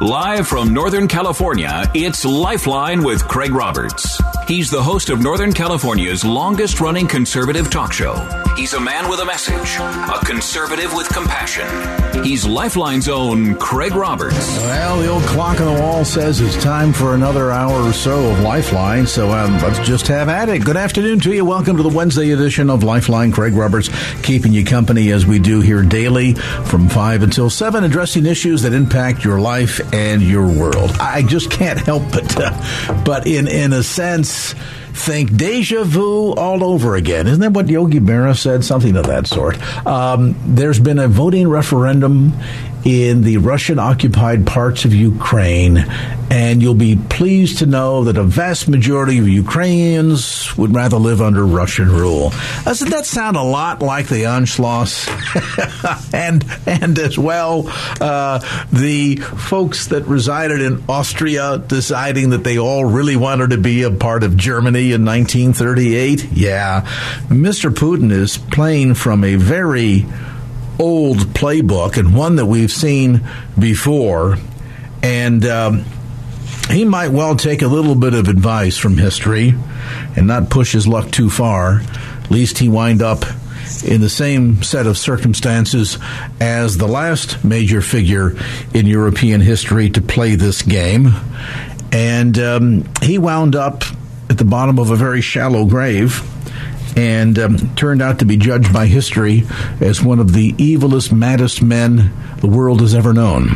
Live from Northern California, it's Lifeline with Craig Roberts. He's the host of Northern California's longest running conservative talk show. He's a man with a message, a conservative with compassion. He's Lifeline's own Craig Roberts. Well, the old clock on the wall says it's time for another hour or so of Lifeline, so um, let's just have at it. Good afternoon to you. Welcome to the Wednesday edition of Lifeline. Craig Roberts keeping you company as we do here daily from 5 until 7, addressing issues that impact your life and your world. I just can't help but, uh, but in, in a sense, think deja vu all over again. Isn't that what Yogi Berra said? Something of that sort. Um, there's been a voting referendum in the Russian occupied parts of Ukraine, and you'll be pleased to know that a vast majority of Ukrainians would rather live under Russian rule. Doesn't that sound a lot like the Anschluss? and and as well, uh, the folks that resided in Austria deciding that they all really wanted to be a part of Germany in 1938. Yeah, Mr. Putin is playing from a very old playbook and one that we've seen before. And um, he might well take a little bit of advice from history and not push his luck too far. At least he wind up in the same set of circumstances as the last major figure in European history to play this game. And um, he wound up at the bottom of a very shallow grave and um, turned out to be judged by history as one of the evilest, maddest men the world has ever known.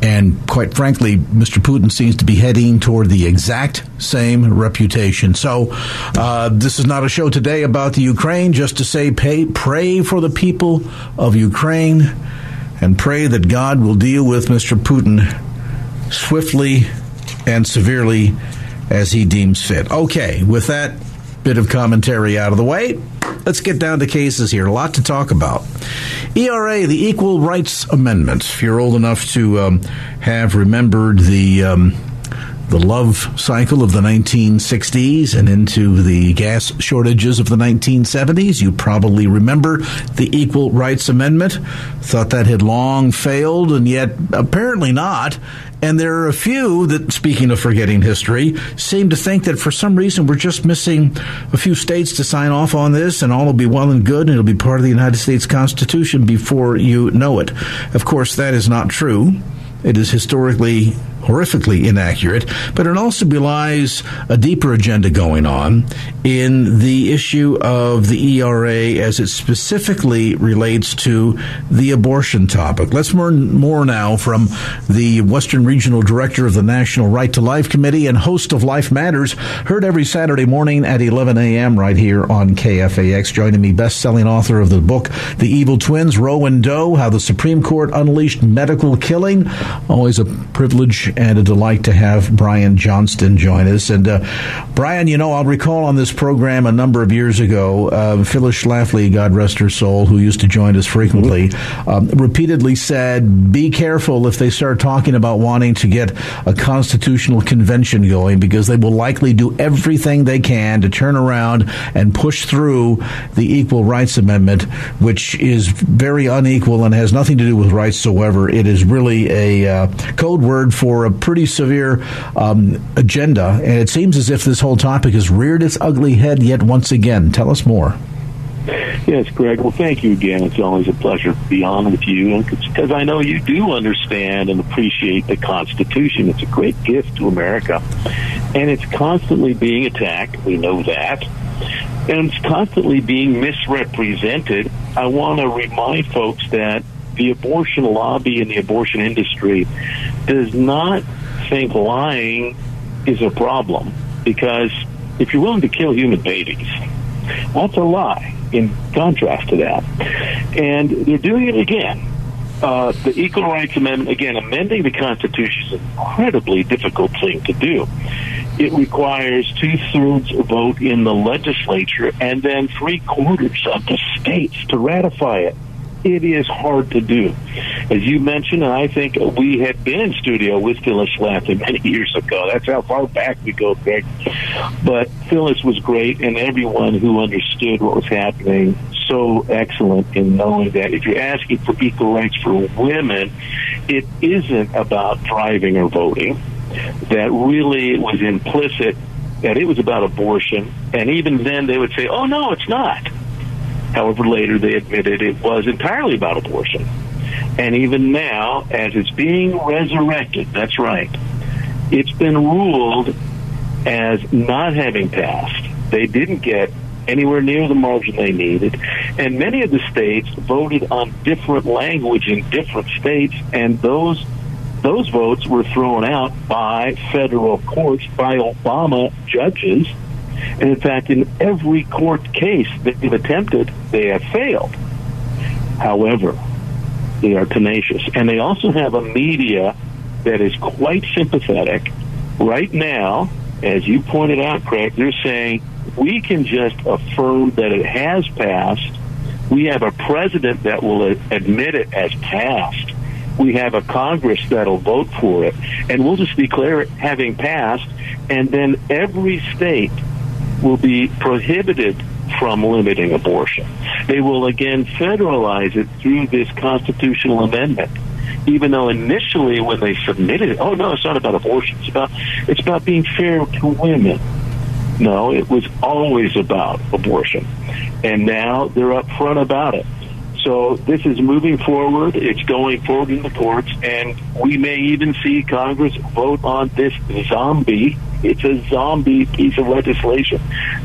And quite frankly, Mr. Putin seems to be heading toward the exact same reputation. So, uh, this is not a show today about the Ukraine, just to say pay, pray for the people of Ukraine and pray that God will deal with Mr. Putin swiftly and severely as he deems fit. Okay, with that bit of commentary out of the way, let's get down to cases here. A lot to talk about. ERA, the Equal Rights Amendment. If you're old enough to um, have remembered the. Um, the love cycle of the 1960s and into the gas shortages of the 1970s. You probably remember the Equal Rights Amendment. Thought that had long failed, and yet apparently not. And there are a few that, speaking of forgetting history, seem to think that for some reason we're just missing a few states to sign off on this and all will be well and good and it'll be part of the United States Constitution before you know it. Of course, that is not true. It is historically horrifically inaccurate, but it also belies a deeper agenda going on in the issue of the ERA as it specifically relates to the abortion topic. Let's learn more now from the Western Regional Director of the National Right to Life Committee and host of Life Matters, heard every Saturday morning at 11 a.m. right here on KFAX. Joining me, best-selling author of the book The Evil Twins, Roe and Doe, How the Supreme Court Unleashed Medical Killing. Always a privilege and a delight to have Brian Johnston join us. And uh, Brian, you know, I'll recall on this program a number of years ago, uh, Phyllis Schlafly, God rest her soul, who used to join us frequently, um, repeatedly said, "Be careful if they start talking about wanting to get a constitutional convention going, because they will likely do everything they can to turn around and push through the Equal Rights Amendment, which is very unequal and has nothing to do with rights whatsoever. It is really a uh, code word for a pretty severe um, agenda, and it seems as if this whole topic has reared its ugly head yet once again. Tell us more. Yes, Greg. Well, thank you again. It's always a pleasure to be on with you, because I know you do understand and appreciate the Constitution. It's a great gift to America, and it's constantly being attacked. We know that, and it's constantly being misrepresented. I want to remind folks that the abortion lobby and the abortion industry does not think lying is a problem because if you're willing to kill human babies That's a lie in contrast to that. And they're doing it again. Uh, the Equal Rights Amendment, again, amending the Constitution is an incredibly difficult thing to do. It requires two thirds vote in the legislature and then three quarters of the states to ratify it it is hard to do. As you mentioned, and I think we had been in studio with Phyllis Schlafly many years ago. That's how far back we go, Greg. But Phyllis was great, and everyone who understood what was happening so excellent in knowing that if you're asking for equal rights for women, it isn't about driving or voting. That really was implicit that it was about abortion. And even then, they would say, oh, no, it's not However, later they admitted it was entirely about abortion. And even now, as it's being resurrected, that's right, it's been ruled as not having passed. They didn't get anywhere near the margin they needed. And many of the states voted on different language in different states, and those those votes were thrown out by federal courts, by Obama judges and in fact, in every court case they've attempted, they have failed. However, they are tenacious. And they also have a media that is quite sympathetic. Right now, as you pointed out, Craig, they're saying we can just affirm that it has passed. We have a president that will admit it as passed. We have a Congress that'll vote for it. And we'll just declare it having passed. And then every state will be prohibited from limiting abortion. They will again federalize it through this constitutional amendment. Even though initially when they submitted it, oh no, it's not about abortion. It's about it's about being fair to women. No, it was always about abortion. And now they're upfront about it. So this is moving forward. It's going forward in the courts, and we may even see Congress vote on this zombie. It's a zombie piece of legislation.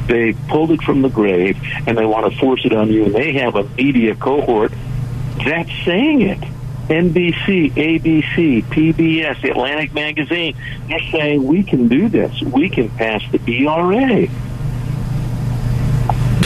They pulled it from the grave, and they want to force it on you. And they have a media cohort that's saying it. NBC, ABC, PBS, the Atlantic Magazine, they're saying we can do this. We can pass the ERA.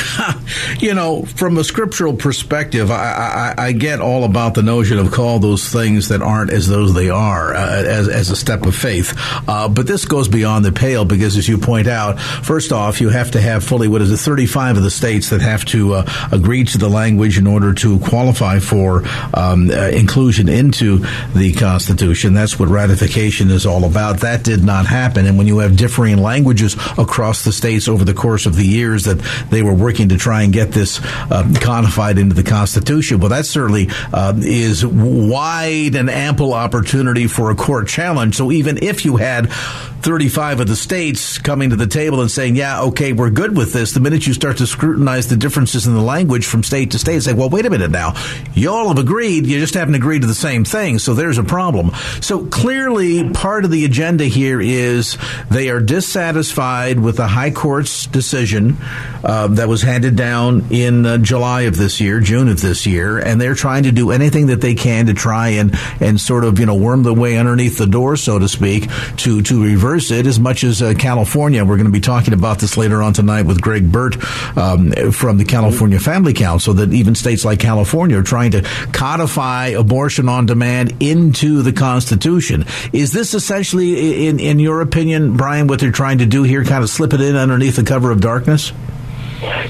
you know, from a scriptural perspective, I, I, I, get all about the notion of call those things that aren't as those they are uh, as, as a step of faith. Uh, but this goes beyond the pale because, as you point out, first off, you have to have fully, what is it, 35 of the states that have to uh, agree to the language in order to qualify for um, uh, inclusion into the Constitution. That's what ratification is all about. That did not happen. And when you have differing languages across the states over the course of the years that they were working to try and get this uh, codified into the Constitution. Well, that certainly uh, is wide and ample opportunity for a court challenge. So even if you had 35 of the states coming to the table and saying, yeah, okay, we're good with this. The minute you start to scrutinize the differences in the language from state to state, say, well, wait a minute now. You all have agreed. You just haven't agreed to the same thing. So there's a problem. So clearly part of the agenda here is they are dissatisfied with the high court's decision uh, that was handed down in uh, July of this year, June of this year, and they're trying to do anything that they can to try and, and sort of, you know, worm their way underneath the door, so to speak, to, to reverse reverse it as much as uh, California. We're going to be talking about this later on tonight with Greg Burt um, from the California Family Council. That even states like California are trying to codify abortion on demand into the Constitution. Is this essentially, in in your opinion, Brian, what they're trying to do here? Kind of slip it in underneath the cover of darkness.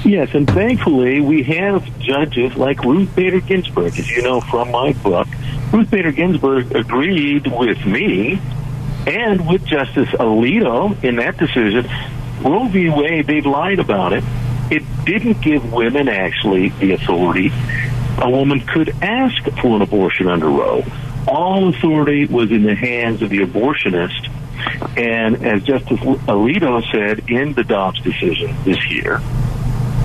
Yes, and thankfully we have judges like Ruth Bader Ginsburg, as you know from my book. Ruth Bader Ginsburg agreed with me and with Justice Alito in that decision, Roe v. Wade, they've lied about it. It didn't give women actually the authority. A woman could ask for an abortion under Roe. All authority was in the hands of the abortionist. And as Justice Alito said in the Dobbs decision this year,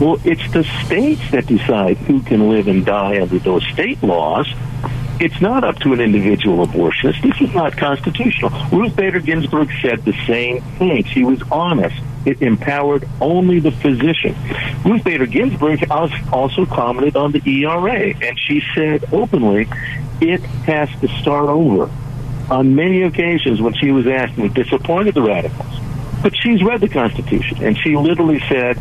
well, it's the states that decide who can live and die under those state laws it's not up to an individual abortionist. This is not constitutional. Ruth Bader Ginsburg said the same thing. She was honest. It empowered only the physician. Ruth Bader Ginsburg also commented on the ERA, and she said openly, it has to start over. On many occasions, when she was asked, we disappointed the radicals. But she's read the Constitution, and she literally said,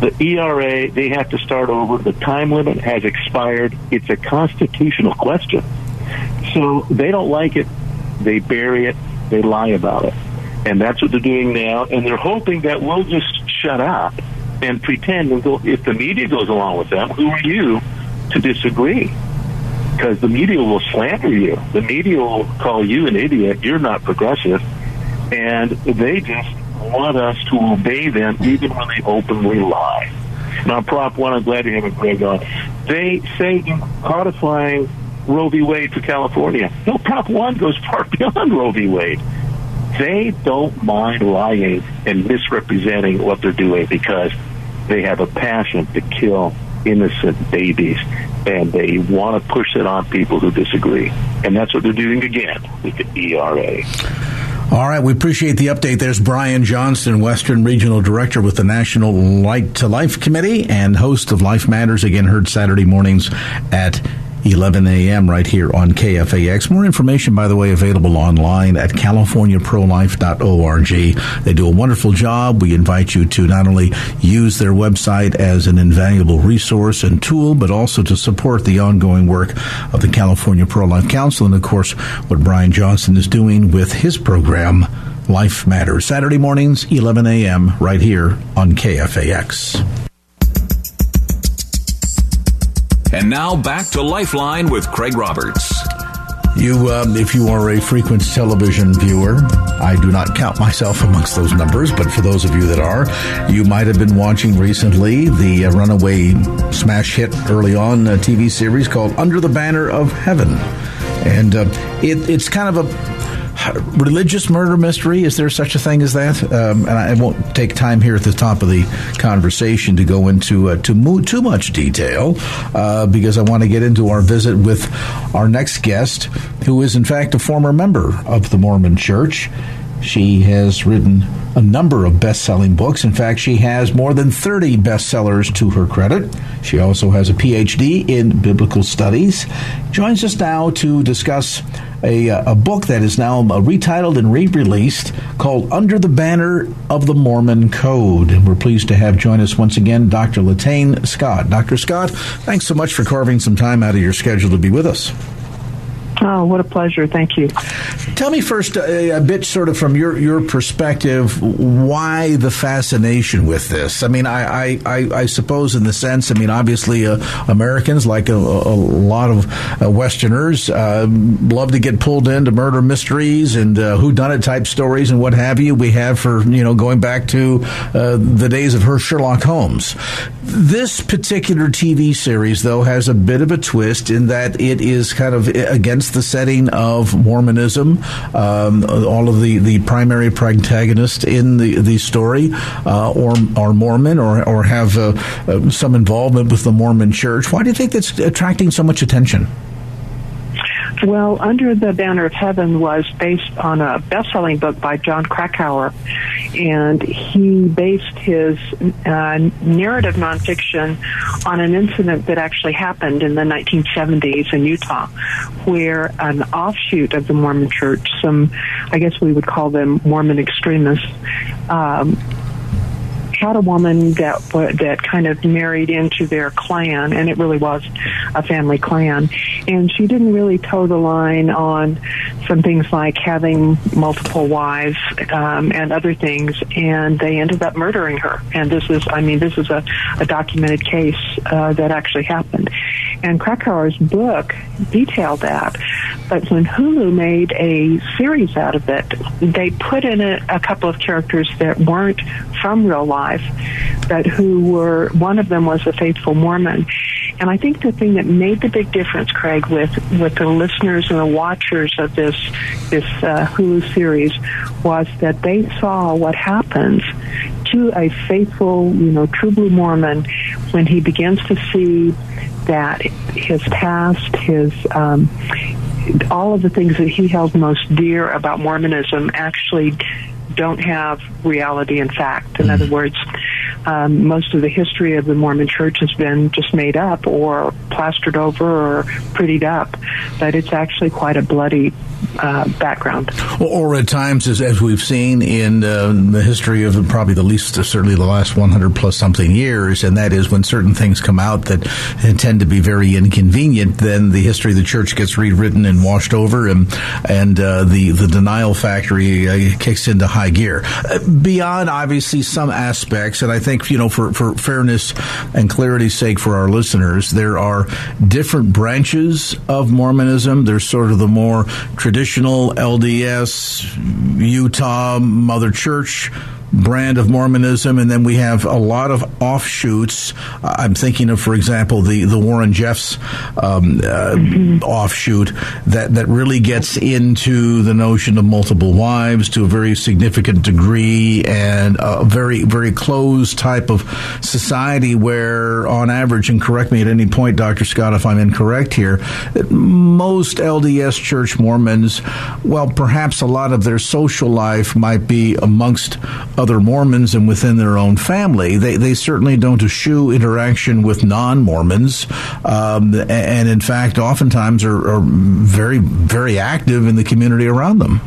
the ERA, they have to start over. The time limit has expired. It's a constitutional question. So they don't like it. They bury it. They lie about it. And that's what they're doing now. And they're hoping that we'll just shut up and pretend and go, if the media goes along with them, who are you to disagree? Because the media will slander you. The media will call you an idiot. You're not progressive. And they just want us to obey them even when they openly lie. Now, Prop 1, I'm glad you have a Greg on. They say codifying Roe v. Wade for California. No, Prop 1 goes far beyond Roe v. Wade. They don't mind lying and misrepresenting what they're doing because they have a passion to kill innocent babies and they want to push it on people who disagree. And that's what they're doing again with the ERA. All right, we appreciate the update. There's Brian Johnston, Western Regional Director with the National Right to Life Committee and host of Life Matters, again heard Saturday mornings at 11 a.m. right here on KFAX. More information, by the way, available online at californiaprolife.org. They do a wonderful job. We invite you to not only use their website as an invaluable resource and tool, but also to support the ongoing work of the California Pro-Life Council and, of course, what Brian Johnston is doing with his program, Life Matters. Saturday mornings, 11 a.m., right here on KFAX. And now back to Lifeline with Craig Roberts. You, um, if you are a frequent television viewer, I do not count myself amongst those numbers, but for those of you that are, you might have been watching recently the uh, runaway smash hit early on uh, TV series called Under the Banner of Heaven. And uh, it, it's kind of a religious murder mystery. Is there such a thing as that? Um, and I won't take time here at the top of the conversation to go into uh, to too much detail uh, because I want to get into our visit with our next guest, who is in fact a former member of the Mormon Church. She has written a number of best selling books. In fact, she has more than 30 bestsellers to her credit. She also has a PhD in biblical studies. Joins us now to discuss a, uh, a book that is now uh, retitled and re released called Under the Banner of the Mormon Code. And we're pleased to have join us once again Dr. Latayne Scott. Dr. Scott, thanks so much for carving some time out of your schedule to be with us. Oh, what a pleasure. Thank you. Tell me first a, uh, a, bit, sort of from your, your perspective, why the fascination with this? I mean, I, I, I suppose, in the sense, I mean, obviously, uh, Americans, like a, a, lot of uh, Westerners, uh, love to get pulled into murder mysteries and uh, whodunit type stories and what have you. We have for, you know, going back to uh, the days of her Sherlock Holmes. This particular TV series, though, has a bit of a twist in that it is kind of against the setting of Mormonism. Um, all of the, the primary protagonists in the, the story uh, or are Mormon or, or have uh, uh, some involvement with the Mormon church. Why do you think that's attracting so much attention? Well, Under the Banner of Heaven was based on a best-selling book by Jon Krakauer, and he based his uh, narrative nonfiction on an incident that actually happened in the 1970s in Utah, where an offshoot of the Mormon Church, some, I guess we would call them Mormon extremists, um, had a woman that that kind of married into their clan, and it really was a family clan. And she didn't really toe the line on some things like having multiple wives um, and other things, and they ended up murdering her. And this is, I mean, this is a, a documented case uh, that actually happened. And Krakauer's book detailed that. But when Hulu made a series out of it, they put in a, a couple of characters that weren't from real life, but who were, one of them was a faithful Mormon. And I think the thing that made the big difference, Craig, with, with the listeners and the watchers of this, this uh, Hulu series was that they saw what happens to a faithful, you know, true blue Mormon when he begins to see that his past, his um, all of the things that he held most dear about Mormonism actually don't have reality and fact. In mm. other words, um, most of the history of the Mormon Church has been just made up or plastered over or prettied up, but it's actually quite a bloody uh, background. Or, at times, as, as we've seen in uh, the history of probably the least, certainly the last 100 plus something years, and that is when certain things come out that tend to be very inconvenient, then the history of the church gets rewritten and washed over, and and uh, the the denial factory uh, kicks into high gear. Uh, beyond obviously some aspects, and I think you know for for fairness and clarity's sake for our listeners, there are different branches of Mormonism. There's sort of the more traditional LDS, Utah, Mother Church brand of Mormonism, and then we have a lot of offshoots. I'm thinking of, for example, the the Warren Jeffs um, uh, mm-hmm. offshoot that that really gets into the notion of multiple wives to a very significant degree, and a very very closed type of society where, on average, and correct me at any point, Doctor Scott, if I'm incorrect here, most LDS Church Mormons, well, perhaps a lot of their social life might be amongst other Mormons and within their own family. They, they certainly don't eschew interaction with non Mormons, um, and in fact, oftentimes are, are very, very active in the community around them.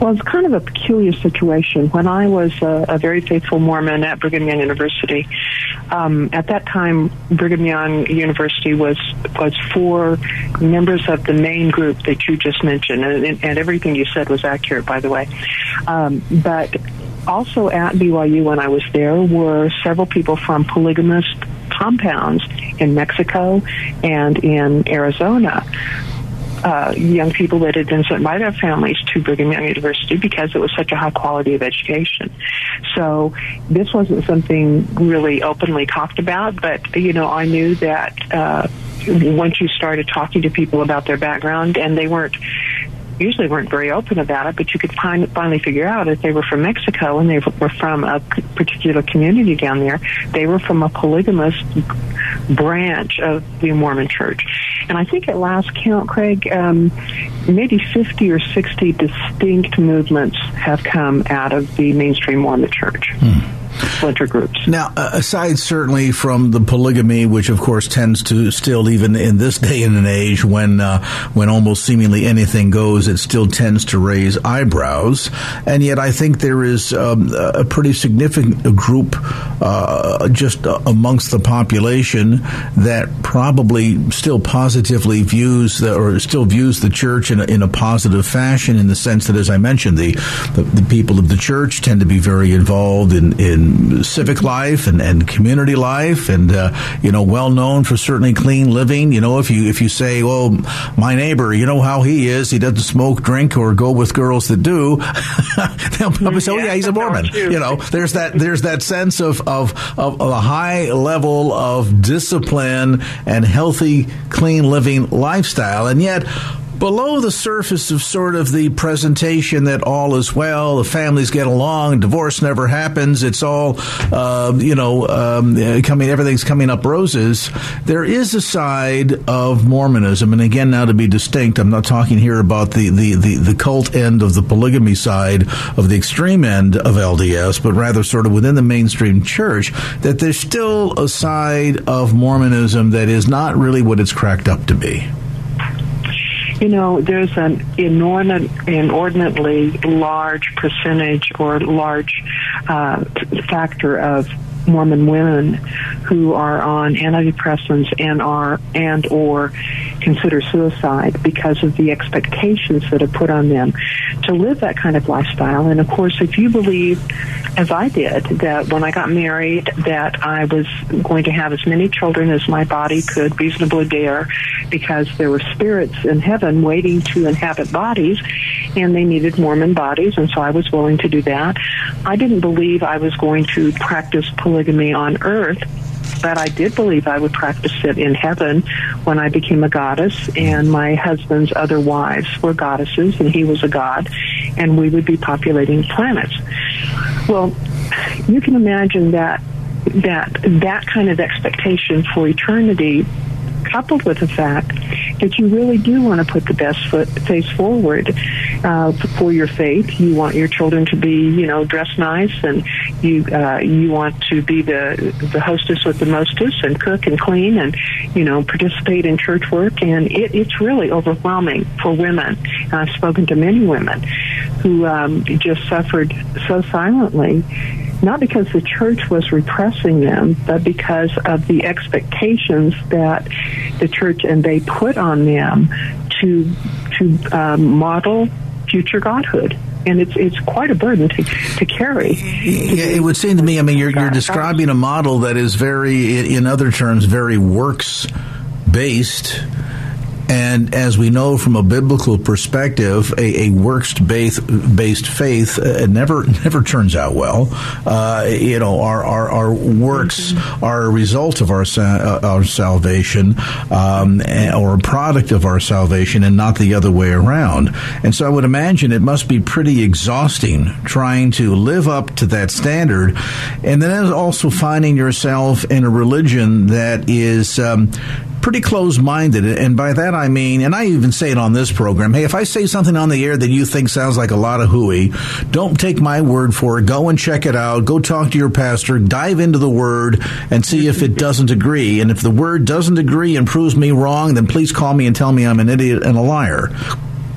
Well, it's kind of a peculiar situation. When I was a, a very faithful Mormon at Brigham Young University, um, at that time, Brigham Young University was was for members of the main group that you just mentioned, and, and everything you said was accurate, by the way. Um, but also at BYU when I was there were several people from polygamous compounds in Mexico and in Arizona uh, young people that had been sent by their families to Brigham Young University because it was such a high quality of education. So this wasn't something really openly talked about, but you know, I knew that uh, once you started talking to people about their background, and they weren't usually weren't very open about it, but you could find, finally figure out if they were from Mexico and they were from a particular community down there, they were from a polygamous branch of the Mormon Church. And I think at last count, Craig, um, maybe 50 or 60 distinct movements have come out of the mainstream Mormon Church. Hmm splinter groups. Now, uh, aside certainly from the polygamy, which of course tends to still, even in this day and an age, when uh, when almost seemingly anything goes, it still tends to raise eyebrows. And yet, I think there is um, a pretty significant group uh, just amongst the population that probably still positively views the, or still views the church in a, in a positive fashion, in the sense that, as I mentioned, the, the, the people of the church tend to be very involved in in civic life and, and community life, and uh, you know, well known for certainly clean living. You know, if you if you say, "Well, my neighbor, you know how he is. He doesn't smoke, drink, or go with girls that do," they'll probably say, "Oh yeah, he's a Mormon." You know, there's that there's that sense of of, of, of a high level of discipline and healthy, clean living lifestyle, and yet below the surface of sort of the presentation that all is well, the families get along, divorce never happens, it's all, uh, you know, um, coming, everything's coming up roses. There is a side of Mormonism, and again, now to be distinct, I'm not talking here about the, the, the, the cult end of the polygamy side of the extreme end of LDS, but rather sort of within the mainstream church, that there's still a side of Mormonism that is not really what it's cracked up to be you know, there's an inordinate, inordinately large percentage or large uh, factor of Mormon women who are on antidepressants and are and or consider suicide because of the expectations that are put on them to live that kind of lifestyle. And of course, if you believe, as I did, that when I got married, that I was going to have as many children as my body could reasonably bear, because there were spirits in heaven waiting to inhabit bodies, and they needed Mormon bodies, and so I was willing to do that. I didn't believe I was going to practice polygamy on earth but I did believe I would practice it in heaven when I became a goddess, and my husband's other wives were goddesses, and he was a god, and we would be populating planets. Well, you can imagine that that that kind of expectation for eternity coupled with the fact that you really do want to put the best foot face forward uh, for your faith. You want your children to be, you know, dressed nice, and you uh, you want to be the the hostess with the mostest and cook and clean and you know participate in church work and it, it's really overwhelming for women. I've spoken to many women who um, just suffered so silently not because the church was repressing them, but because of the expectations that the church and they put on them to to um, model future godhood and it's it's quite a burden to, to carry. Yeah, it would seem to me. I mean, you're you're describing a model that is very, in other terms, very works based and as we know from a biblical perspective, a, a works-based based faith uh, never never turns out well. Uh, you know, our our, our works mm-hmm. are a result of our uh, our salvation, um, or a product of our salvation, and not the other way around. And so, I would imagine it must be pretty exhausting trying to live up to that standard, and then also finding yourself in a religion that is. Um, pretty close minded. And by that I mean, and I even say it on this program hey, if I say something on the air that you think sounds like a lot of hooey, don't take my word for it. Go and check it out. Go talk to your pastor. Dive into the word and see if it doesn't agree. And if the word doesn't agree and proves me wrong, then please call me and tell me I'm an idiot and a liar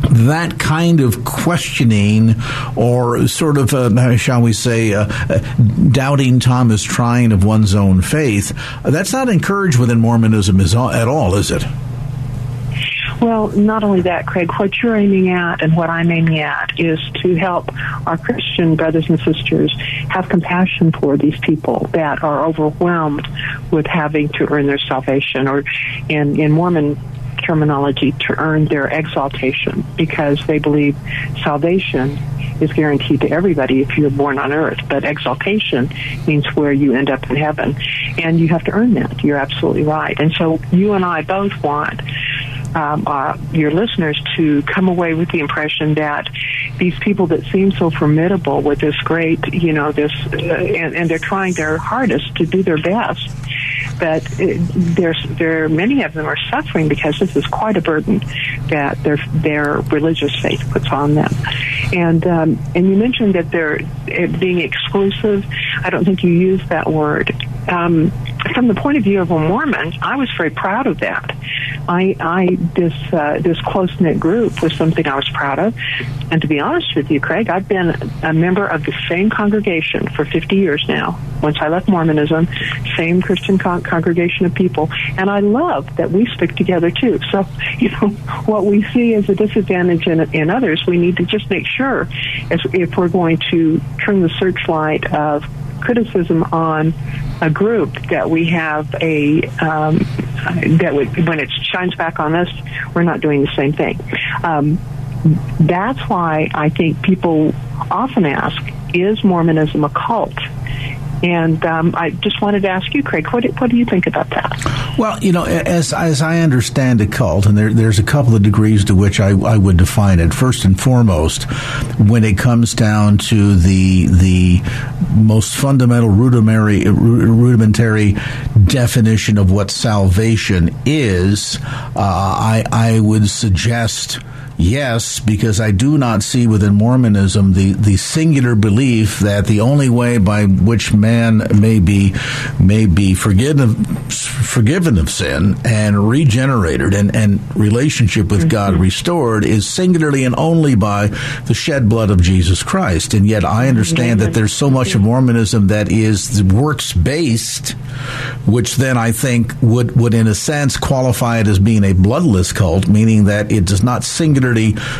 that kind of questioning or sort of, uh, shall we say, uh, uh, doubting Thomas trying of one's own faith, that's not encouraged within Mormonism at all, is it? Well, not only that, Craig, what you're aiming at and what I'm aiming at is to help our Christian brothers and sisters have compassion for these people that are overwhelmed with having to earn their salvation or in, in Mormon terminology to earn their exaltation because they believe salvation is guaranteed to everybody if you're born on earth. But exaltation means where you end up in heaven. And you have to earn that. You're absolutely right. And so you and I both want um, uh, your listeners to come away with the impression that these people that seem so formidable with this great, you know, this, uh, and, and they're trying their hardest to do their best but there's there many of them are suffering because this is quite a burden that their their religious faith puts on them. And um, and you mentioned that they're being exclusive. I don't think you used that word. Um, from the point of view of a Mormon, I was very proud of that. I, I this uh, this close knit group was something I was proud of. And to be honest with you, Craig, I've been a member of the same congregation for 50 years now. Once I left Mormonism, same Christian con- congregation of people, and I love that we stick together too. So, you know, what we see as a disadvantage in, in others, we need to just make sure, as if we're going to turn the searchlight of criticism on a group that we have a um, that would, when it shines back on us, we're not doing the same thing. Um, that's why I think people often ask, "Is Mormonism a cult?" And um, I just wanted to ask you, Craig, what, what do you think about that? Well, you know, as as I understand a cult, and there, there's a couple of degrees to which I, I would define it. First and foremost, when it comes down to the the most fundamental rudimentary rudimentary definition of what salvation is, uh, I I would suggest Yes, because I do not see within Mormonism the, the singular belief that the only way by which man may be may be forgiven forgiven of sin and regenerated and, and relationship with mm-hmm. God restored is singularly and only by the shed blood of Jesus Christ. And yet I understand that there's so much of Mormonism that is works based, which then I think would would in a sense qualify it as being a bloodless cult, meaning that it does not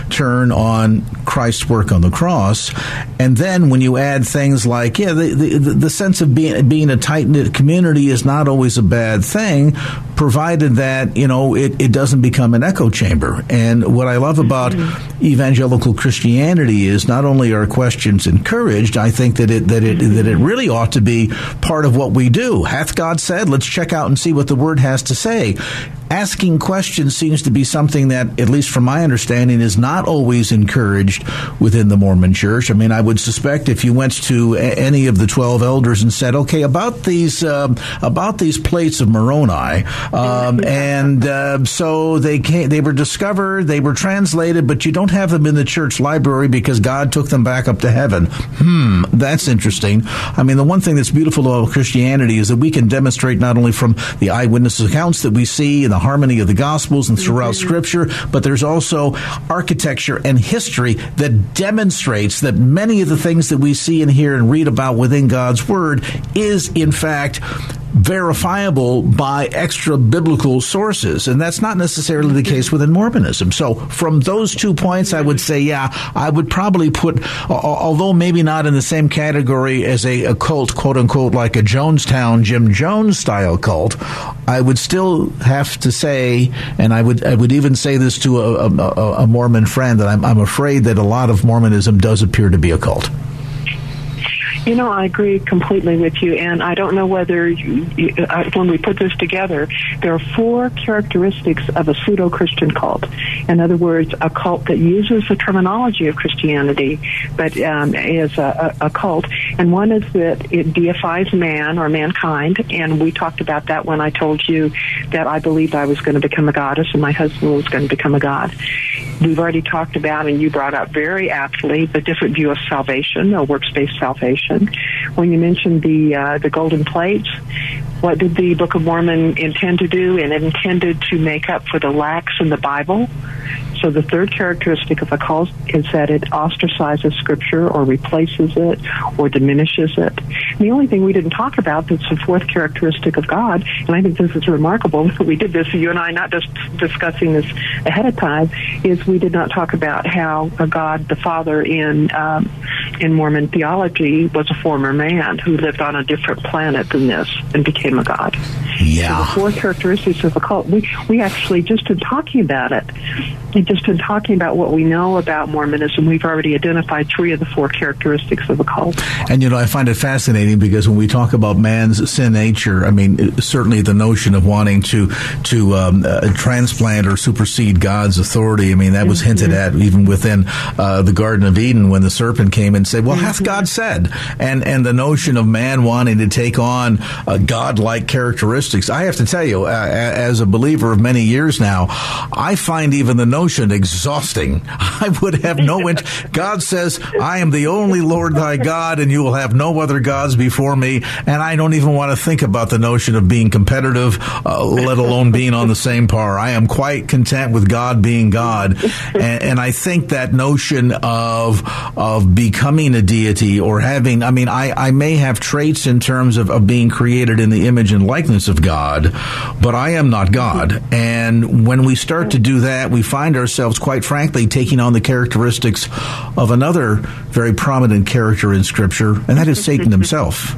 turn on Christ's work on the cross. And then when you add things like, yeah, the, the, the sense of being, being a tight knit community is not always a bad thing, provided that, you know, it, it doesn't become an echo chamber. And what I love about mm-hmm. evangelical Christianity is not only are questions encouraged, I think that it, that it, that it really ought to be part of what we do. Hath God said, let's check out and see what the word has to say asking questions seems to be something that, at least from my understanding, is not always encouraged within the Mormon Church. I mean, I would suspect if you went to any of the twelve elders and said, "Okay, about these um, about these plates of Moroni," um, and uh, so they came, they were discovered, they were translated, but you don't have them in the church library because God took them back up to heaven. Hmm, that's interesting. I mean, the one thing that's beautiful about Christianity is that we can demonstrate not only from the eyewitness accounts that we see and the harmony of the Gospels and throughout mm-hmm. Scripture, but there's also architecture and history that demonstrates that many of the things that we see and hear and read about within God's Word is, in fact, verifiable by extra biblical sources. And that's not necessarily the case within Mormonism. So, from those two points, I would say, yeah, I would probably put, although maybe not in the same category as a, a cult, quote unquote, like a Jonestown Jim Jones style cult, I would still have to say, and I would I would even say this to a, a, a Mormon friend, that I'm, I'm afraid that a lot of Mormonism does appear to be a cult. You know, I agree completely with you, and I don't know whether you, uh, when we put this together, there are four characteristics of a pseudo Christian cult. In other words, a cult that uses the terminology of Christianity, but um, is a, a, a cult. And one is that it deifies man or mankind, and we talked about that when I told you that I believed I was going to become a goddess and my husband was going to become a god. We've already talked about, and you brought up very aptly, the different view of salvation, or works based salvation. When you mentioned the uh, the golden plates, what did the Book of Mormon intend to do? And it intended to make up for the lacks in the Bible. So the third characteristic of a cult is that it ostracizes Scripture or replaces it or diminishes it. And the only thing we didn't talk about that's the fourth characteristic of God, and I think this is remarkable, we did this, you and I, not just discussing this ahead of time, is we did not talk about how God, the Father in um, in Mormon theology, was a former man who lived on a different planet than this and became a god. Yeah. So the four characteristics of a cult. We we actually just in talking about it, just in talking about what we know about Mormonism, we've already identified three of the four characteristics of a cult. And you know, I find it fascinating because when we talk about man's sin nature, I mean, certainly the notion of wanting to to um, uh, transplant or supersede God's authority. I mean, that was mm-hmm. hinted at even within uh, the Garden of Eden when the serpent came and said, "Well, mm-hmm. hath God said?" And and the notion of man wanting to take on uh, God-like characteristics. I have to tell you, uh, as a believer of many years now, I find even the notion exhausting. I would have no interest. God says, "I am the only Lord thy God, and you will have no other gods before me." And I don't even want to think about the notion of being competitive, uh, let alone being on the same par. I am quite content with God being God, and, and I think that notion of of becoming a deity or having, I mean, I, I may have traits in terms of, of being created in the image and likeness of God, but I am not God. And when we start to do that, we find ourselves, quite frankly, taking on the characteristics of another very prominent character in Scripture, and that is Satan himself,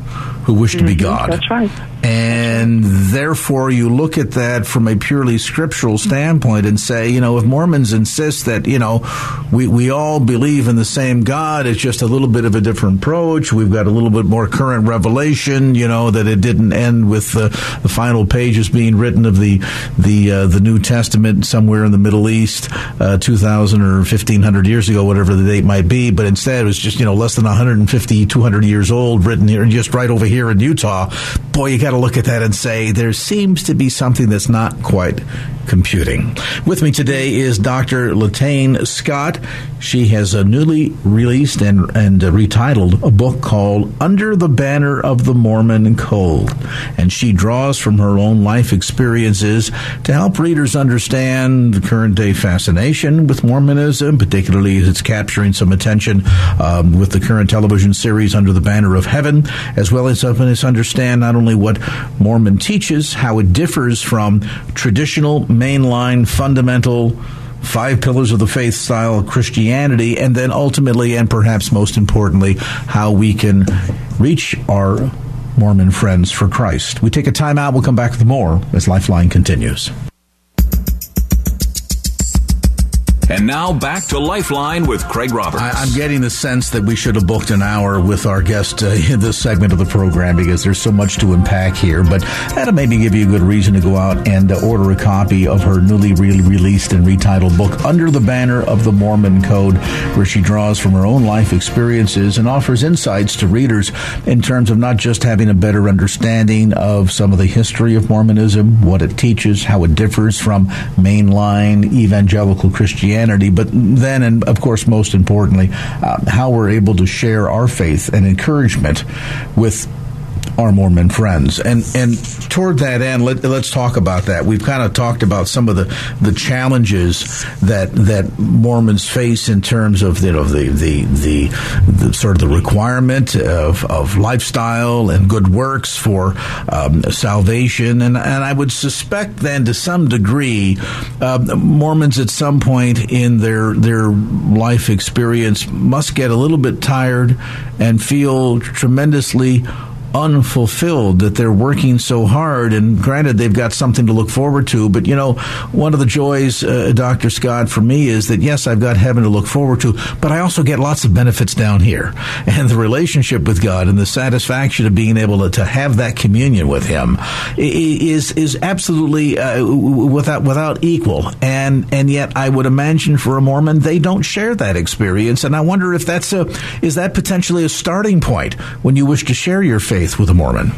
who wished to be mm-hmm. God. That's right. And therefore, you look at that from a purely scriptural standpoint and say, you know, if Mormons insist that, you know, we, we all believe in the same God, it's just a little bit of a different approach. We've got a little bit more current revelation, you know, that it didn't end with the, the final pages being written of the the uh, the New Testament somewhere in the Middle East, uh, 2,000 or 1,500 years ago, whatever the date might be. But instead, it was just, you know, less than 150, 200 years old, written here, just right over here in Utah. Boy, you got got to look at that and say there seems to be something that's not quite computing. With me today is Dr. Latayne Scott. She has a newly released and, and retitled a book called Under the Banner of the Mormon Code. And she draws from her own life experiences to help readers understand the current day fascination with Mormonism, particularly as it's capturing some attention um, with the current television series Under the Banner of Heaven, as well as helping us understand not only what Mormon teaches, how it differs from traditional mainline fundamental five pillars of the faith style Christianity, and then ultimately, and perhaps most importantly, how we can reach our Mormon friends for Christ. We take a time out. We'll come back with more as Lifeline continues. And now back to Lifeline with Craig Roberts. I, am getting the sense that we should have booked an hour with our guest uh, in this segment of the program because there's so much to unpack here. But that'll maybe give you a good reason to go out and uh, order a copy of her newly re- released and retitled book, Under the Banner of the Mormon Code, where she draws from her own life experiences and offers insights to readers in terms of not just having a better understanding of some of the history of Mormonism, what it teaches, how it differs from mainline evangelical Christianity Christianity, but then, and of course, most importantly, uh, how we're able to share our faith and encouragement with our Mormon friends. And and toward that end, let, us talk about that. We've kind of talked about some of the, the challenges that that Mormons face in terms of you know the the, the, the sort of the requirement of, of lifestyle and good works for um, salvation. And and I would suspect then to some degree, uh, Mormons at some point in their their life experience must get a little bit tired and feel tremendously unfulfilled that they're working so hard and granted they've got something to look forward to but you know one of the joys uh, dr scott for me is that yes i've got heaven to look forward to but i also get lots of benefits down here and the relationship with god and the satisfaction of being able to, to have that communion with him is is absolutely uh, without without equal and and yet i would imagine for a mormon they don't share that experience and i wonder if that's a is that potentially a starting point when you wish to share your faith faith with a Mormon?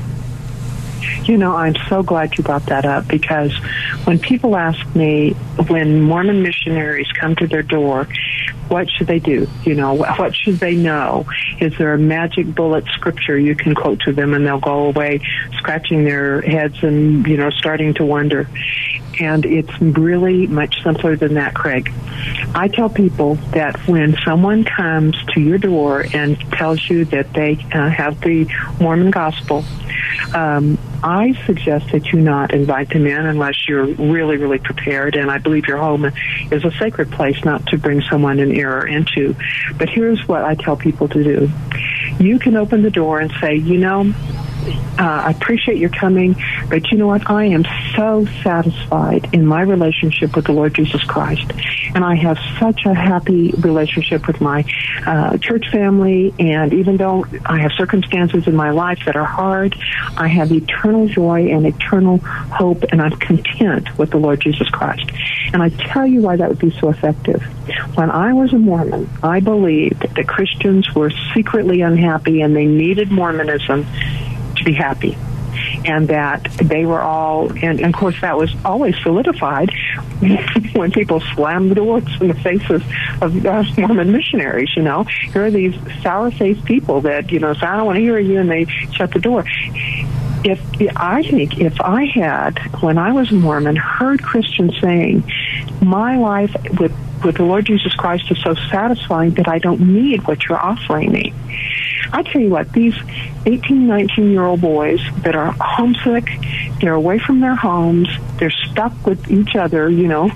You know, I'm so glad you brought that up because when people ask me, when Mormon missionaries come to their door, what should they do? You know, what should they know? Is there a magic bullet scripture you can quote to them and they'll go away scratching their heads and, you know, starting to wonder? And it's really much simpler than that, Craig. I tell people that when someone comes to your door and tells you that they uh, have the Mormon gospel, um, I suggest that you not invite them in unless you're really, really prepared. And I believe your home is a sacred place not to bring someone in error into. But here's what I tell people to do. You can open the door and say, you know, uh, I appreciate your coming, but you know what? I am so satisfied in my relationship with the Lord Jesus Christ. And I have such a happy relationship with my uh, church family. And even though I have circumstances in my life that are hard, I have eternal joy and eternal hope, and I'm content with the Lord Jesus Christ. And I tell you why that would be so effective. When I was a Mormon, I believed that Christians were secretly unhappy and they needed Mormonism to be happy and that they were all, and, and, of course that was always solidified when people slammed the doors in the faces of uh, Mormon missionaries. You know, here are these sour-faced people that you know say, "I don't want to hear you," and they shut the door. If I think if I had, when I was a Mormon, heard Christians saying, "My life with with the Lord Jesus Christ is so satisfying that I don't need what you're offering me." I tell you what, these 18, 19 year old boys that are homesick, they're away from their homes, they're stuck with each other, you know,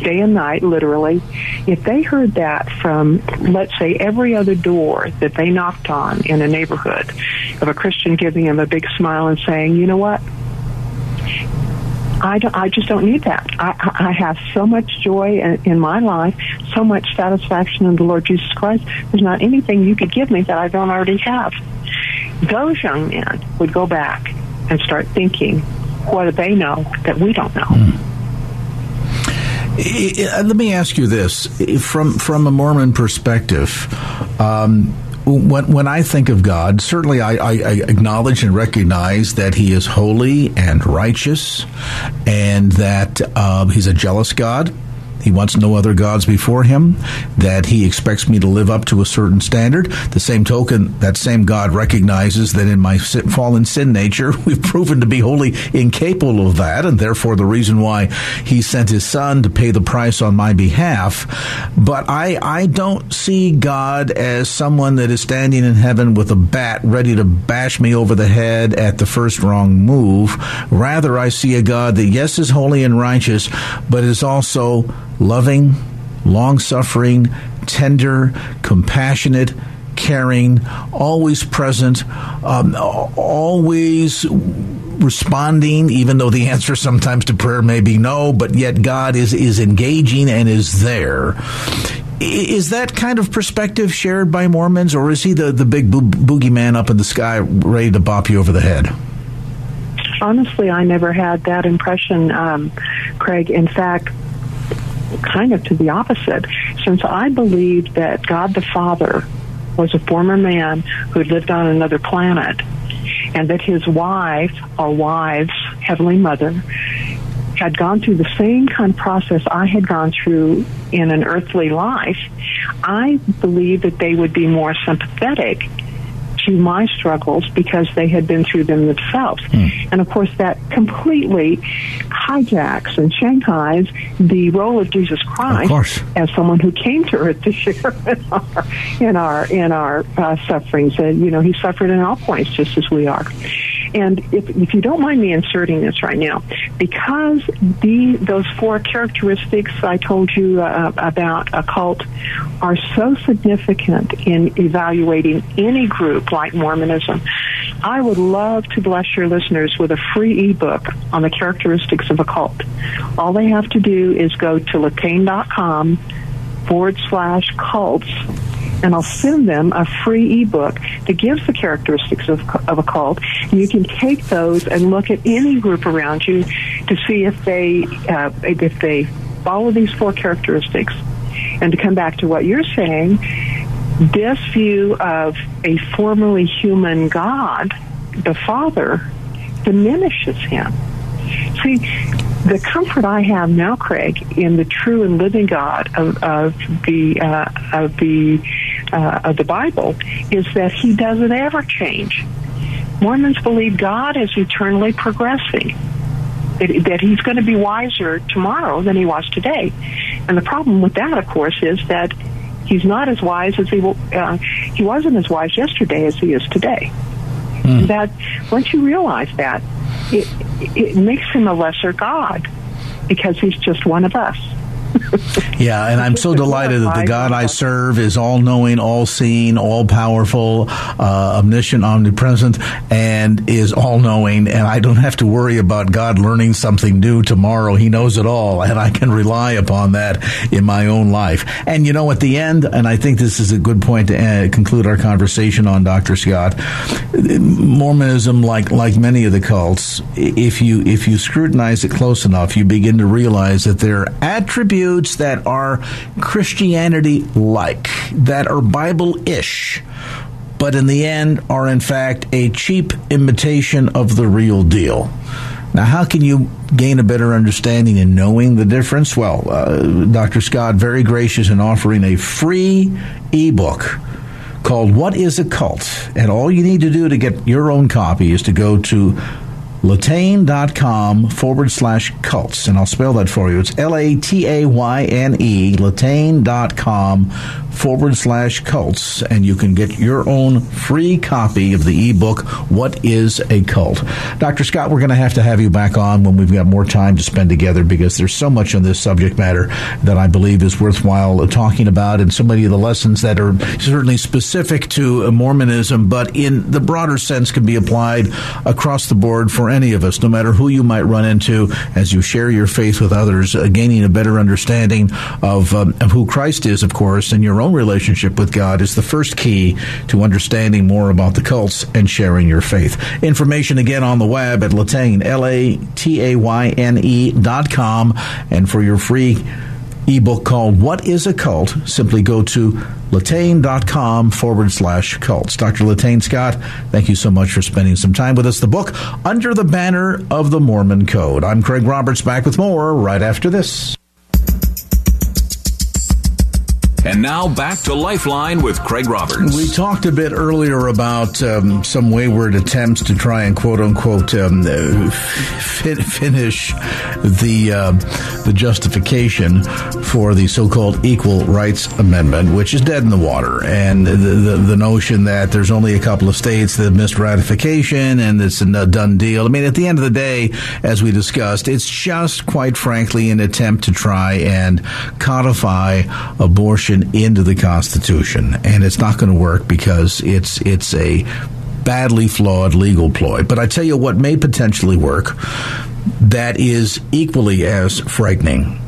day and night, literally. If they heard that from, let's say, every other door that they knocked on in a neighborhood of a Christian giving them a big smile and saying, you know what? I, don't, I just don't need that. I, I have so much joy in, my life, so much satisfaction in the Lord Jesus Christ. There's not anything you could give me that I don't already have. Those young men would go back and start thinking, what do they know that we don't know? Hmm. Let me ask you this: from from a Mormon perspective, um, when, when I think of God, certainly I, I, I, acknowledge and recognize that He is holy and righteous, and that uh, He's a jealous God he wants no other gods before him, that he expects me to live up to a certain standard. The same token, that same God recognizes that in my fallen sin nature, we've proven to be wholly incapable of that, and therefore the reason why he sent his son to pay the price on my behalf. But I, I don't see God as someone that is standing in heaven with a bat ready to bash me over the head at the first wrong move. Rather, I see a God that, yes, is holy and righteous, but is also loving, long suffering, tender, compassionate, caring, always present, um, always responding, even though the answer sometimes to prayer may be no, but yet God is, is engaging and is there. Is that kind of perspective shared by Mormons, or is he the, the big bo- boogeyman up in the sky ready to bop you over the head? Honestly, I never had that impression, um, Craig. In fact, kind of to the opposite, since I believed that God the Father was a former man who lived on another planet, and that his wife, or wives, Heavenly Mother, had gone through the same kind of process I had gone through in an earthly life, I believe that they would be more sympathetic to my struggles because they had been through them themselves. Mm. And of course, that completely hijacks and shanghais the role of Jesus Christ of as someone who came to earth to share in our in our, in our uh, sufferings. And you know, he suffered in all points just as we are. And if, if you don't mind me inserting this right now, because the those four characteristics I told you uh, about a cult are so significant in evaluating any group like Mormonism, I would love to bless your listeners with a free ebook on the characteristics of a cult. All they have to do is go to latayne.com forward slash cults and I'll send them a free ebook that gives the characteristics of, of a cult. You can take those and look at any group around you to see if they uh, if they follow these four characteristics. And to come back to what you're saying, this view of a formerly human God, the Father, diminishes him. See, the comfort I have now, Craig, in the true and living God of, of the uh, of the uh, of the Bible, is that He doesn't ever change. Mormons believe God is eternally progressing. That, that he's going to be wiser tomorrow than he was today, and the problem with that, of course, is that he's not as wise as he uh, he wasn't as wise yesterday as he is today. Mm. That once you realize that, it, it makes him a lesser God because he's just one of us. yeah, and I'm so delighted that the God I serve is all knowing, all seeing, all powerful, uh, omniscient, omnipresent, and is all knowing. And I don't have to worry about God learning something new tomorrow. He knows it all, and I can rely upon that in my own life. And you know, at the end, and I think this is a good point to uh, conclude our conversation on Dr. Scott. Mormonism, like like many of the cults, if you if you scrutinize it close enough, you begin to realize that there are attributes attributes that are Christianity like, that are Bible ish, but in the end are in fact a cheap imitation of the real deal. Now, how can you gain a better understanding in knowing the difference? Well, uh, Dr. Scott, very gracious in offering a free ebook called What is a Cult? And all you need to do to get your own copy is to go to latayne.com forward slash cults. And I'll spell that for you. It's L A T A Y N E, latayne.com forward slash cults. And you can get your own free copy of the ebook, What is a Cult? Dr. Scott, we're going to have to have you back on when we've got more time to spend together because there's so much on this subject matter that I believe is worthwhile talking about and so many of the lessons that are certainly specific to Mormonism, but in the broader sense can be applied across the board for any of us, no matter who you might run into as you share your faith with others, uh, gaining a better understanding of, um, of who Christ is, of course, and your own relationship with God is the first key to understanding more about the cults and sharing your faith. Information again on the web at Latayne, L-A-T-A-Y-N-E dot com. And for your free ebook called What is a Cult, simply go to latayne.com forward slash cults. Dr. Latayne Scott, thank you so much for spending some time with us. The book, Under the Banner of the Mormon Code. I'm Craig Roberts, back with more right after this. And now back to Lifeline with Craig Roberts. We talked a bit earlier about um, some wayward attempts to try and quote unquote um, fin- finish the uh, the justification for the so-called Equal Rights Amendment, which is dead in the water, and the, the, the notion that there's only a couple of states that have missed ratification and it's a done deal. I mean, at the end of the day, as we discussed, it's just quite frankly an attempt to try and codify abortion into the Constitution, and it's not going to work because it's it's a badly flawed legal ploy. But I tell you what may potentially work that is equally as frightening.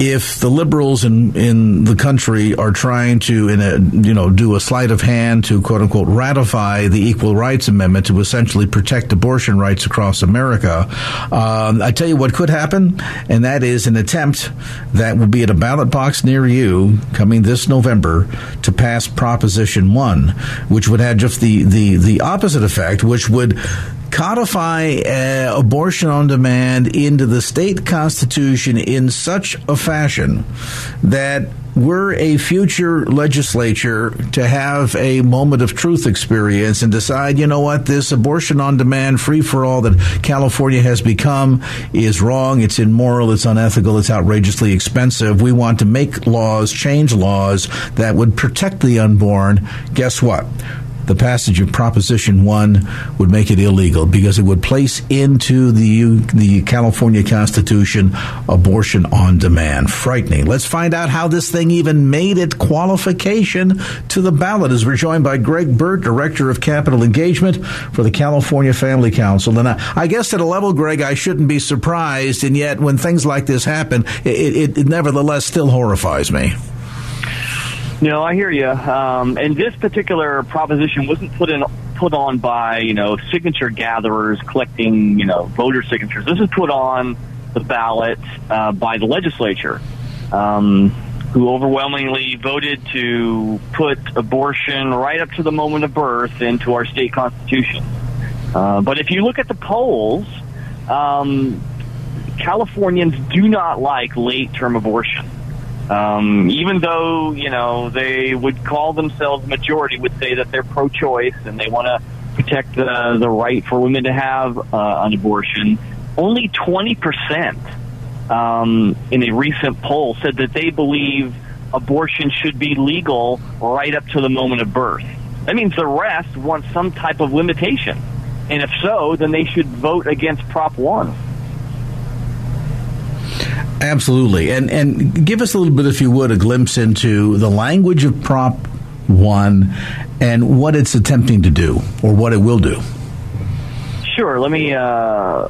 If the liberals in, in the country are trying to, in a, you know, do a sleight of hand to quote unquote ratify the Equal Rights Amendment to essentially protect abortion rights across America, um, I tell you what could happen, and that is an attempt that will be at a ballot box near you coming this November to pass Proposition 1, which would have just the, the, the opposite effect, which would codify uh, abortion on demand into the state constitution in such a fashion that we're a future legislature to have a moment of truth experience and decide, you know what, this abortion on demand free for all that California has become is wrong, it's immoral, it's unethical, it's outrageously expensive. We want to make laws, change laws that would protect the unborn. Guess what? The passage of Proposition 1 would make it illegal because it would place into the, the California Constitution abortion on demand. Frightening. Let's find out how this thing even made it qualification to the ballot as we're joined by Greg Burt, Director of Capital Engagement for the California Family Council. And I, I guess at a level, Greg, I shouldn't be surprised, and yet when things like this happen, it, it, it nevertheless still horrifies me. No, I hear you. Um, and this particular proposition wasn't put in put on by you know signature gatherers collecting you know voter signatures. This is put on the ballot uh, by the legislature, um, who overwhelmingly voted to put abortion right up to the moment of birth into our state constitution. Uh, but if you look at the polls, um, Californians do not like late term abortion. Um, even though you know they would call themselves majority, would say that they're pro-choice and they want to protect the the right for women to have uh, an abortion. Only twenty percent um, in a recent poll said that they believe abortion should be legal right up to the moment of birth. That means the rest want some type of limitation, and if so, then they should vote against Prop One. Absolutely. And and give us a little bit, if you would, a glimpse into the language of Prop 1 and what it's attempting to do or what it will do. Sure. Let me, uh,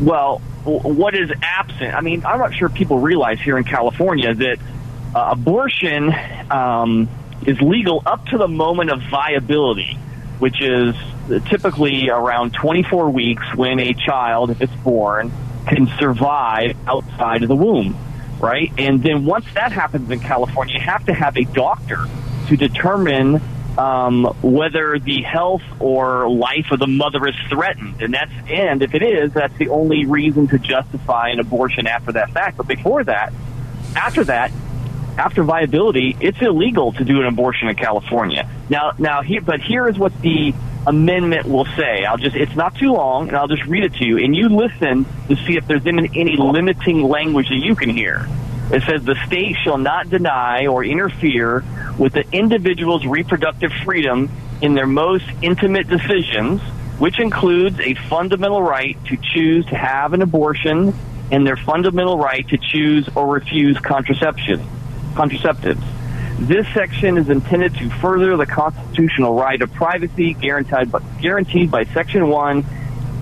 well, what is absent? I mean, I'm not sure people realize here in California that uh, abortion um, is legal up to the moment of viability, which is typically around 24 weeks when a child, it's born, can survive outside of the womb, right? And then once that happens in California, you have to have a doctor to determine um, whether the health or life of the mother is threatened. And that's, and if it is, that's the only reason to justify an abortion after that fact. But before that, after that, after viability, it's illegal to do an abortion in California. Now, now here, but here is what the amendment will say. I'll just, it's not too long, and I'll just read it to you. And you listen to see if there's any, any limiting language that you can hear. It says the state shall not deny or interfere with the individual's reproductive freedom in their most intimate decisions, which includes a fundamental right to choose to have an abortion and their fundamental right to choose or refuse contraception, contraceptives. This section is intended to further the constitutional right of privacy guaranteed by, guaranteed by Section 1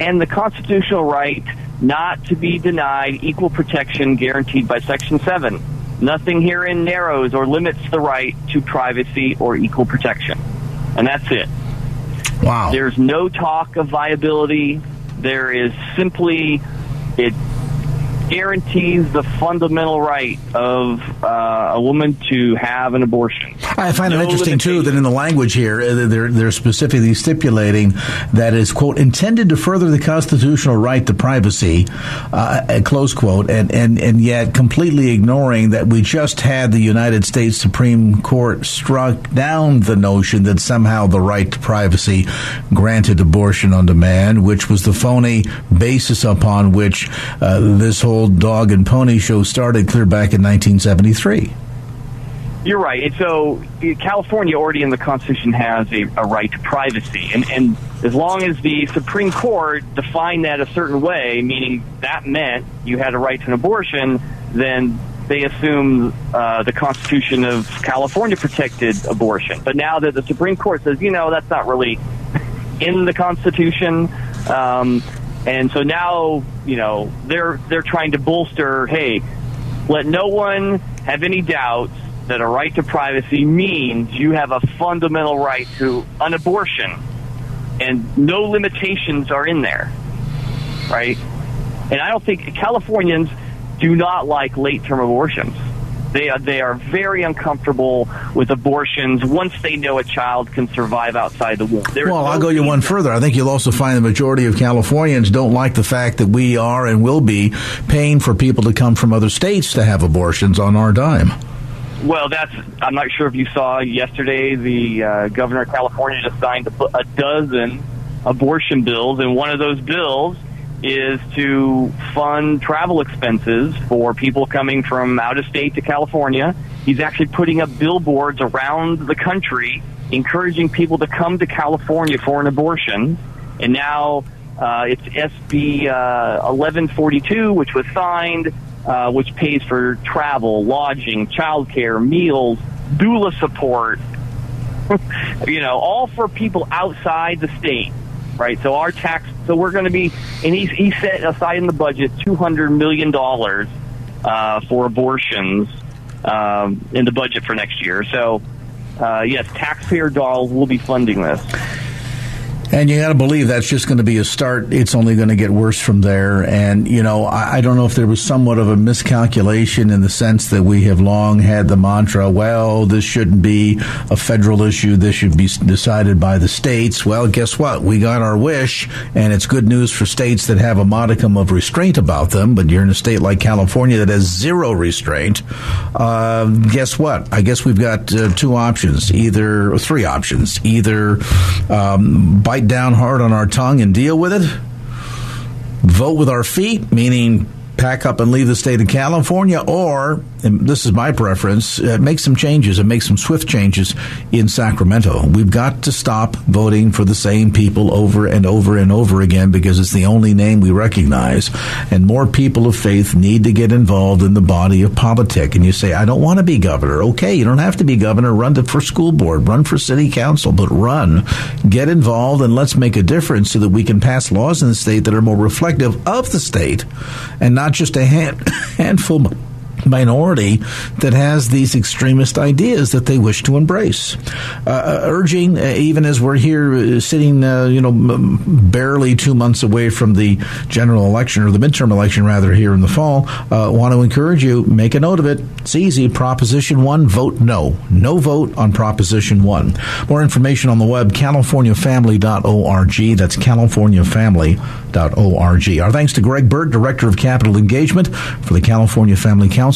and the constitutional right not to be denied equal protection guaranteed by Section 7. Nothing herein narrows or limits the right to privacy or equal protection. And that's it. Wow. There's no talk of viability. There is simply, it guarantees the fundamental right of uh, a woman to have an abortion. I find no it interesting too that in the language here uh, they're they're specifically stipulating that it's quote intended to further the constitutional right to privacy, uh, close quote, and and and yet completely ignoring that we just had the United States Supreme Court struck down the notion that somehow the right to privacy granted abortion on demand, which was the phony basis upon which uh, this whole old dog and pony show started clear back in 1973. You're right. So California already in the Constitution has a, a right to privacy. And, and as long as the Supreme Court defined that a certain way, meaning that meant you had a right to an abortion, then they assume uh, the Constitution of California protected abortion. But now that the Supreme Court says, you know, that's not really in the Constitution. Um, and so now, you know, they're they're trying to bolster. Hey, let no one have any doubts that a right to privacy means you have a fundamental right to an abortion, and no limitations are in there, right? And I don't think Californians do not like late term abortions. They are, they are very uncomfortable with abortions once they know a child can survive outside the womb. There's well, no I'll go you one further. I think you'll also find the majority of Californians don't like the fact that we are and will be paying for people to come from other states to have abortions on our dime. Well, that's. I'm not sure if you saw yesterday. The uh, governor of California just signed a, a dozen abortion bills, and one of those bills is to fund travel expenses for people coming from out of state to California. He's actually putting up billboards around the country encouraging people to come to California for an abortion. And now uh, it's SB uh, 1142, which was signed, uh, which pays for travel, lodging, childcare, meals, doula support. you know, all for people outside the state right? So our tax, so we're going to be, and he he set aside in the budget two hundred million dollars uh, for abortions um, in the budget for next year. So uh, yes, taxpayer dollars will be funding this. And you got to believe that's just going to be a start. It's only going to get worse from there. And, you know, I, I, don't know if there was somewhat of a miscalculation in the sense that we have long had the mantra, well, this shouldn't be a federal issue. This should be decided by the states. Well, guess what? We got our wish, and it's good news for states that have a modicum of restraint about them. But you're in a state like California that has zero restraint. Uh, guess what? I guess we've got uh, two options, either, three options. Either um, down hard on our tongue and deal with it. Vote with our feet, meaning pack up and leave the state of California, or this is my preference, uh, make some changes and make some swift changes in Sacramento. We've got to stop voting for the same people over and over and over again because it's the only name we recognize. And more people of faith need to get involved in the body of politic. And you say, I don't want to be governor. Okay, you don't have to be governor. Run to, for school board, run for city council, but run, get involved, and let's make a difference so that we can pass laws in the state that are more reflective of the state and not just a hand, handful minority that has these extremist ideas that they wish to embrace. Uh, uh urging, uh, even as we're here uh, sitting, uh, you know, m- barely two months away from the general election or the midterm election, rather, here in the fall, uh, want to encourage you, make a note of it. It's easy. Proposition 1, vote no. No vote on Proposition 1. More information on the web, californiafamily.org. That's californiafamily.org. Our thanks to Greg Burt, Director of Capital Engagement for the California Family Council